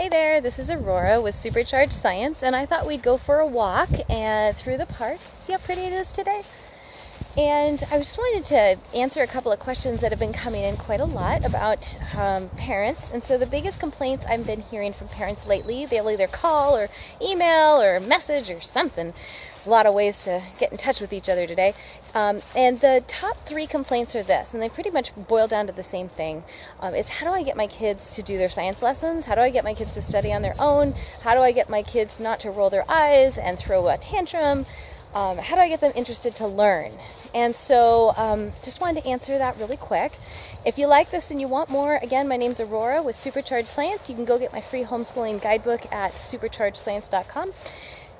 Hey there, this is Aurora with Supercharged Science, and I thought we'd go for a walk and through the park. See how pretty it is today? And I just wanted to answer a couple of questions that have been coming in quite a lot about um, parents. And so, the biggest complaints I've been hearing from parents lately, they'll either call or email or message or something, there's a lot of ways to get in touch with each other today. Um, and the top three complaints are this, and they pretty much boil down to the same thing. Um, it's how do I get my kids to do their science lessons? How do I get my kids to study on their own? How do I get my kids not to roll their eyes and throw a tantrum? Um, how do I get them interested to learn? And so, um, just wanted to answer that really quick. If you like this and you want more, again, my name's Aurora with Supercharged Science. You can go get my free homeschooling guidebook at superchargedscience.com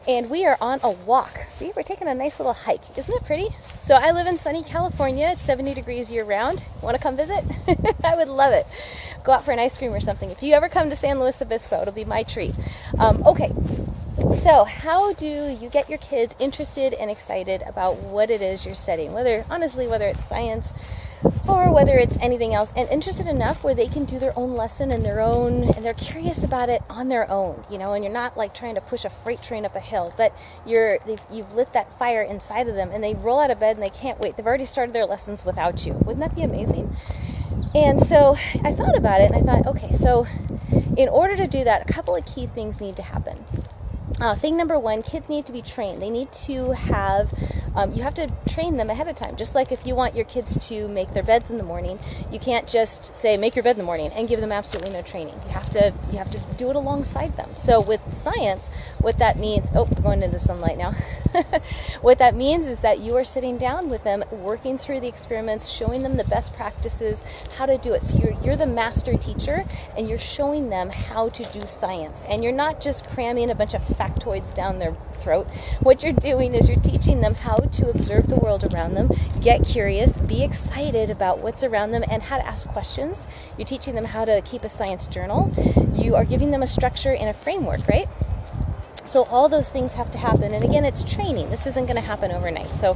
and we are on a walk. See, we're taking a nice little hike. Isn't it pretty? So I live in sunny California. It's 70 degrees year round. Want to come visit? I would love it. Go out for an ice cream or something. If you ever come to San Luis Obispo, it'll be my treat. Um, okay, so how do you get your kids interested and excited about what it is you're studying? Whether, honestly, whether it's science, or whether it's anything else and interested enough where they can do their own lesson and their own and they're curious about it on their own you know and you're not like trying to push a freight train up a hill but you're you've lit that fire inside of them and they roll out of bed and they can't wait. They've already started their lessons without you. Wouldn't that be amazing? And so i thought about it and i thought okay so in order to do that a couple of key things need to happen. Uh, thing number one kids need to be trained. They need to have um, you have to train them ahead of time. Just like if you want your kids to make their beds in the morning, you can't just say make your bed in the morning and give them absolutely no training. You have to you have to do it alongside them. So with science, what that means, oh, we're going into sunlight now. what that means is that you are sitting down with them, working through the experiments, showing them the best practices, how to do it. So you're, you're the master teacher and you're showing them how to do science. And you're not just cramming a bunch of factoids down their throat. What you're doing is you're teaching them how to observe the world around them, get curious, be excited about what's around them, and how to ask questions. You're teaching them how to keep a science journal. You are giving them a structure and a framework, right? So all those things have to happen. And again, it's training. This isn't going to happen overnight. So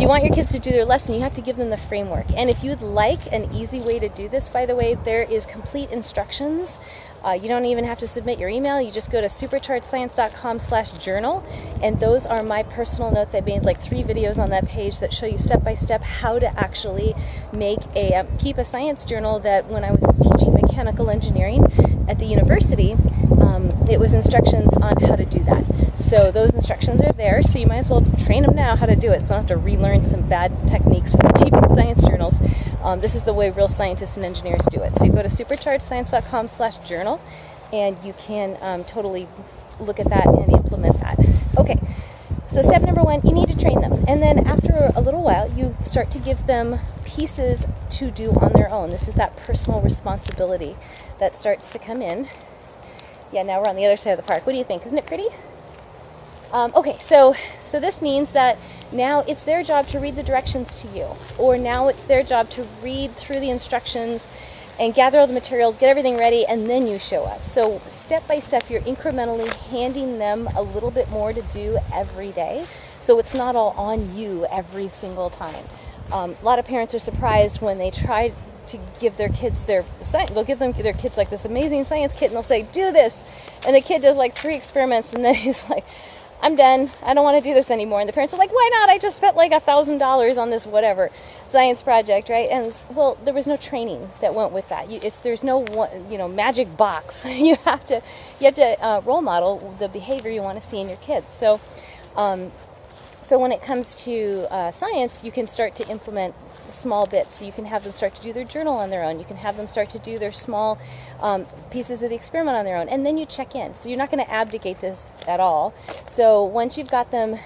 you want your kids to do their lesson, you have to give them the framework. And if you'd like an easy way to do this, by the way, there is complete instructions. Uh, you don't even have to submit your email. You just go to superchargedscience.com slash journal. And those are my personal notes. I made like three videos on that page that show you step by step how to actually make a, um, keep a science journal that when I was teaching mechanical engineering at the university, um, it was instructions on how to do that. So those instructions are there, so you might as well train them now how to do it so you don't have to relearn some bad techniques from keeping science journals. Um, this is the way real scientists and engineers do it. So you go to superchargedscience.com slash journal and you can um, totally look at that and implement that. Okay, so step number one, you need to train them. And then after a little while, you start to give them pieces to do on their own. This is that personal responsibility that starts to come in yeah, now we're on the other side of the park. What do you think? Isn't it pretty? Um, okay, so so this means that now it's their job to read the directions to you, or now it's their job to read through the instructions and gather all the materials, get everything ready, and then you show up. So step by step, you're incrementally handing them a little bit more to do every day. So it's not all on you every single time. Um, a lot of parents are surprised when they try to give their kids their science. They'll give them their kids like this amazing science kit, and they'll say, "Do this," and the kid does like three experiments, and then he's like, "I'm done. I don't want to do this anymore." And the parents are like, "Why not? I just spent like a thousand dollars on this whatever science project, right?" And well, there was no training that went with that. You, it's there's no one, you know magic box. you have to you have to uh, role model the behavior you want to see in your kids. So. Um, so when it comes to uh, science, you can start to implement small bits. So you can have them start to do their journal on their own. You can have them start to do their small um, pieces of the experiment on their own. And then you check in. So you're not going to abdicate this at all. So once you've got them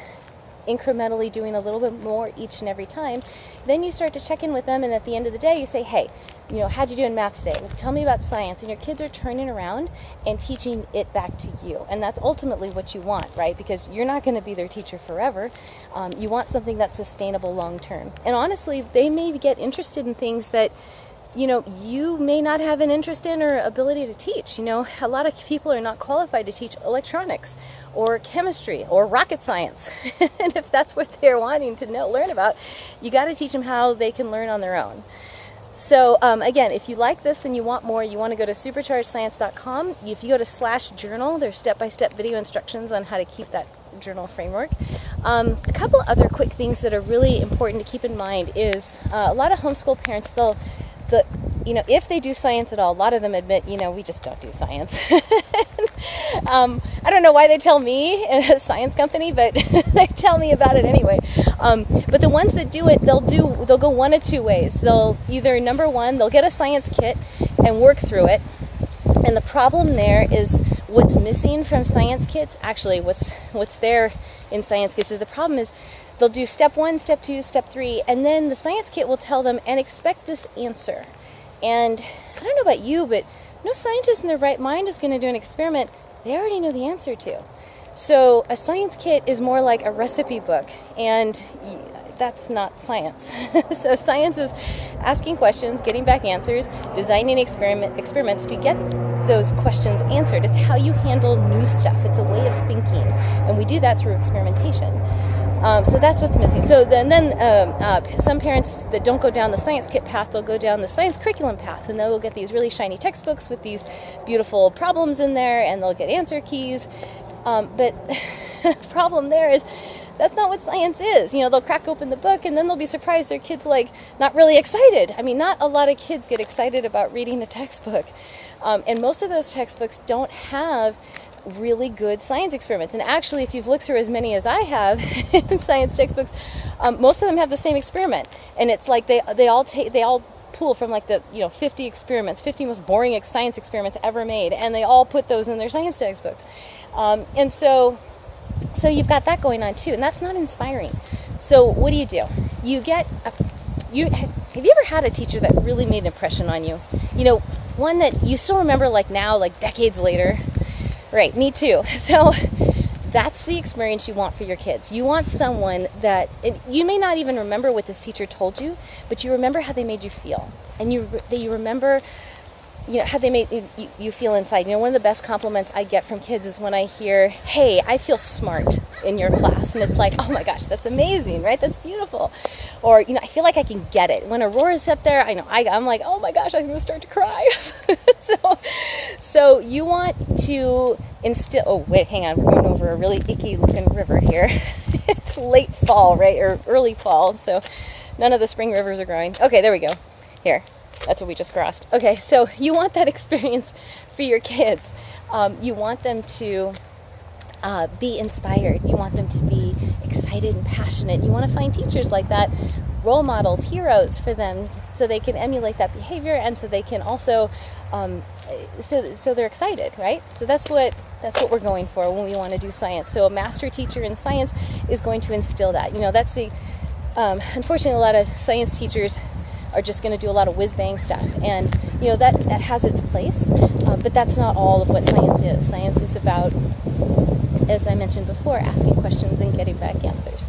incrementally doing a little bit more each and every time, then you start to check in with them. And at the end of the day, you say, hey, you know, how'd you do in math today? Tell me about science. And your kids are turning around and teaching it back to you. And that's ultimately what you want, right? Because you're not going to be their teacher forever. Um, you want something that's sustainable long term. And honestly, they may get interested in things that you know, you may not have an interest in or ability to teach. You know, a lot of people are not qualified to teach electronics or chemistry or rocket science. and if that's what they're wanting to know, learn about, you got to teach them how they can learn on their own. So um, again, if you like this and you want more, you want to go to superchargedscience.com. If you go to slash journal, there's step-by-step video instructions on how to keep that journal framework. Um, a couple other quick things that are really important to keep in mind is uh, a lot of homeschool parents, they'll, the, you know, if they do science at all, a lot of them admit, you know, we just don't do science. um, I don't know why they tell me in a science company, but they tell me about it anyway. Um, but the ones that do it, they'll do, they'll go one of two ways. They'll either number one, they'll get a science kit and work through it. And the problem there is what's missing from science kits. Actually, what's what's there in science kits is the problem is they'll do step one, step two, step three, and then the science kit will tell them and expect this answer. And I don't know about you, but no scientist in their right mind is going to do an experiment they already know the answer to. So a science kit is more like a recipe book, and that's not science. so science is asking questions, getting back answers, designing experiment experiments to get those questions answered. It's how you handle new stuff. It's a way of thinking, and we do that through experimentation. Um, so that's what's missing. So then, then um, uh, some parents that don't go down the science kit path, they'll go down the science curriculum path, and they'll get these really shiny textbooks with these beautiful problems in there, and they'll get answer keys. Um, but the problem there is that's not what science is. You know, they'll crack open the book and then they'll be surprised their kids like not really excited. I mean, not a lot of kids get excited about reading a textbook. Um, and most of those textbooks don't have really good science experiments. And actually, if you've looked through as many as I have in science textbooks, um, most of them have the same experiment. And it's like they they all take they all pull from like the you know 50 experiments, 50 most boring science experiments ever made, and they all put those in their science textbooks. Um, and so so you've got that going on too, and that's not inspiring. So what do you do? You get a, you have you ever had a teacher that really made an impression on you? You know, one that you still remember like now, like decades later Right, me too. So that's the experience you want for your kids. You want someone that you may not even remember what this teacher told you, but you remember how they made you feel, and you that you remember you know how they made you, feel inside. You know one of the best compliments i get from kids is when i hear hey i feel smart in your class. And it's like oh my gosh that's amazing right? That's beautiful. Or you know i feel like i can get it. When aurora's up there i know I, i'm like oh my gosh i'm going to start to cry. So so you want to instill oh wait hang on we're going over a really icky looking river here. It's late fall right? Or early fall so none of the spring rivers are growing. Okay there we go. Here that's what we just crossed. Okay, so you want that experience for your kids. Um, you want them to uh, be inspired. You want them to be excited and passionate. You want to find teachers like that, role models, heroes for them, so they can emulate that behavior, and so they can also, um, so so they're excited, right? So that's what that's what we're going for when we want to do science. So a master teacher in science is going to instill that. You know, that's the um, unfortunately a lot of science teachers are just going to do a lot of whiz bang stuff. And, you know, that, that has its place, uh, but that's not all of what science is. Science is about, as I mentioned before, asking questions and getting back answers.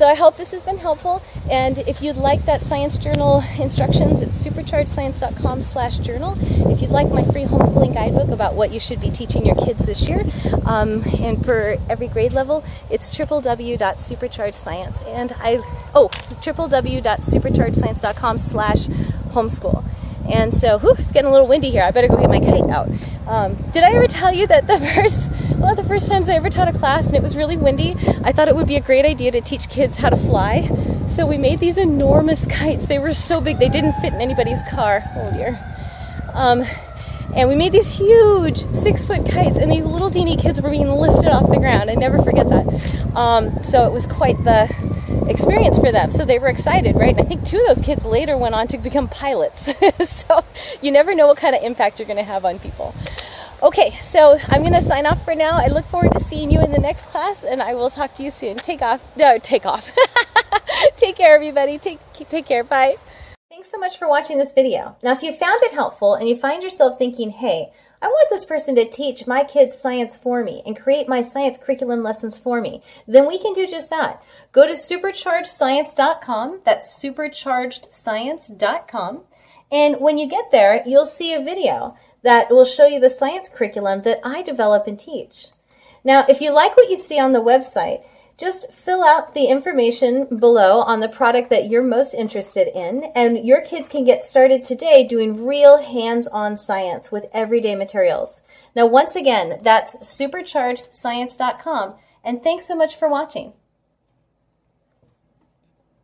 So I hope this has been helpful. And if you'd like that science journal instructions, it's superchargedscience.com slash journal. If you'd like my free homeschooling guidebook about what you should be teaching your kids this year, um, and for every grade level, it's www.superchargescience. And I, oh, www.superchargescience.com slash homeschool. And so, whew, it's getting a little windy here. I better go get my kite out. Um, did I ever tell you that the first one of the first times I ever taught a class and it was really windy, I thought it would be a great idea to teach kids how to fly. So we made these enormous kites. They were so big they didn't fit in anybody's car. Oh dear. Um, and we made these huge six foot kites, and these little teeny kids were being lifted off the ground. I never forget that. Um, so it was quite the experience for them. So they were excited, right? And I think two of those kids later went on to become pilots. so you never know what kind of impact you're going to have on people. Okay, so I'm going to sign off for now. I look forward to seeing you in the next class, and I will talk to you soon. Take off. No, take off. take care, everybody. Take, take care. Bye. Thanks so much for watching this video. Now, if you found it helpful and you find yourself thinking, hey, I want this person to teach my kids science for me and create my science curriculum lessons for me, then we can do just that. Go to superchargedscience.com. That's superchargedscience.com. And when you get there, you'll see a video that will show you the science curriculum that I develop and teach. Now, if you like what you see on the website, Just fill out the information below on the product that you're most interested in, and your kids can get started today doing real hands on science with everyday materials. Now, once again, that's superchargedscience.com, and thanks so much for watching.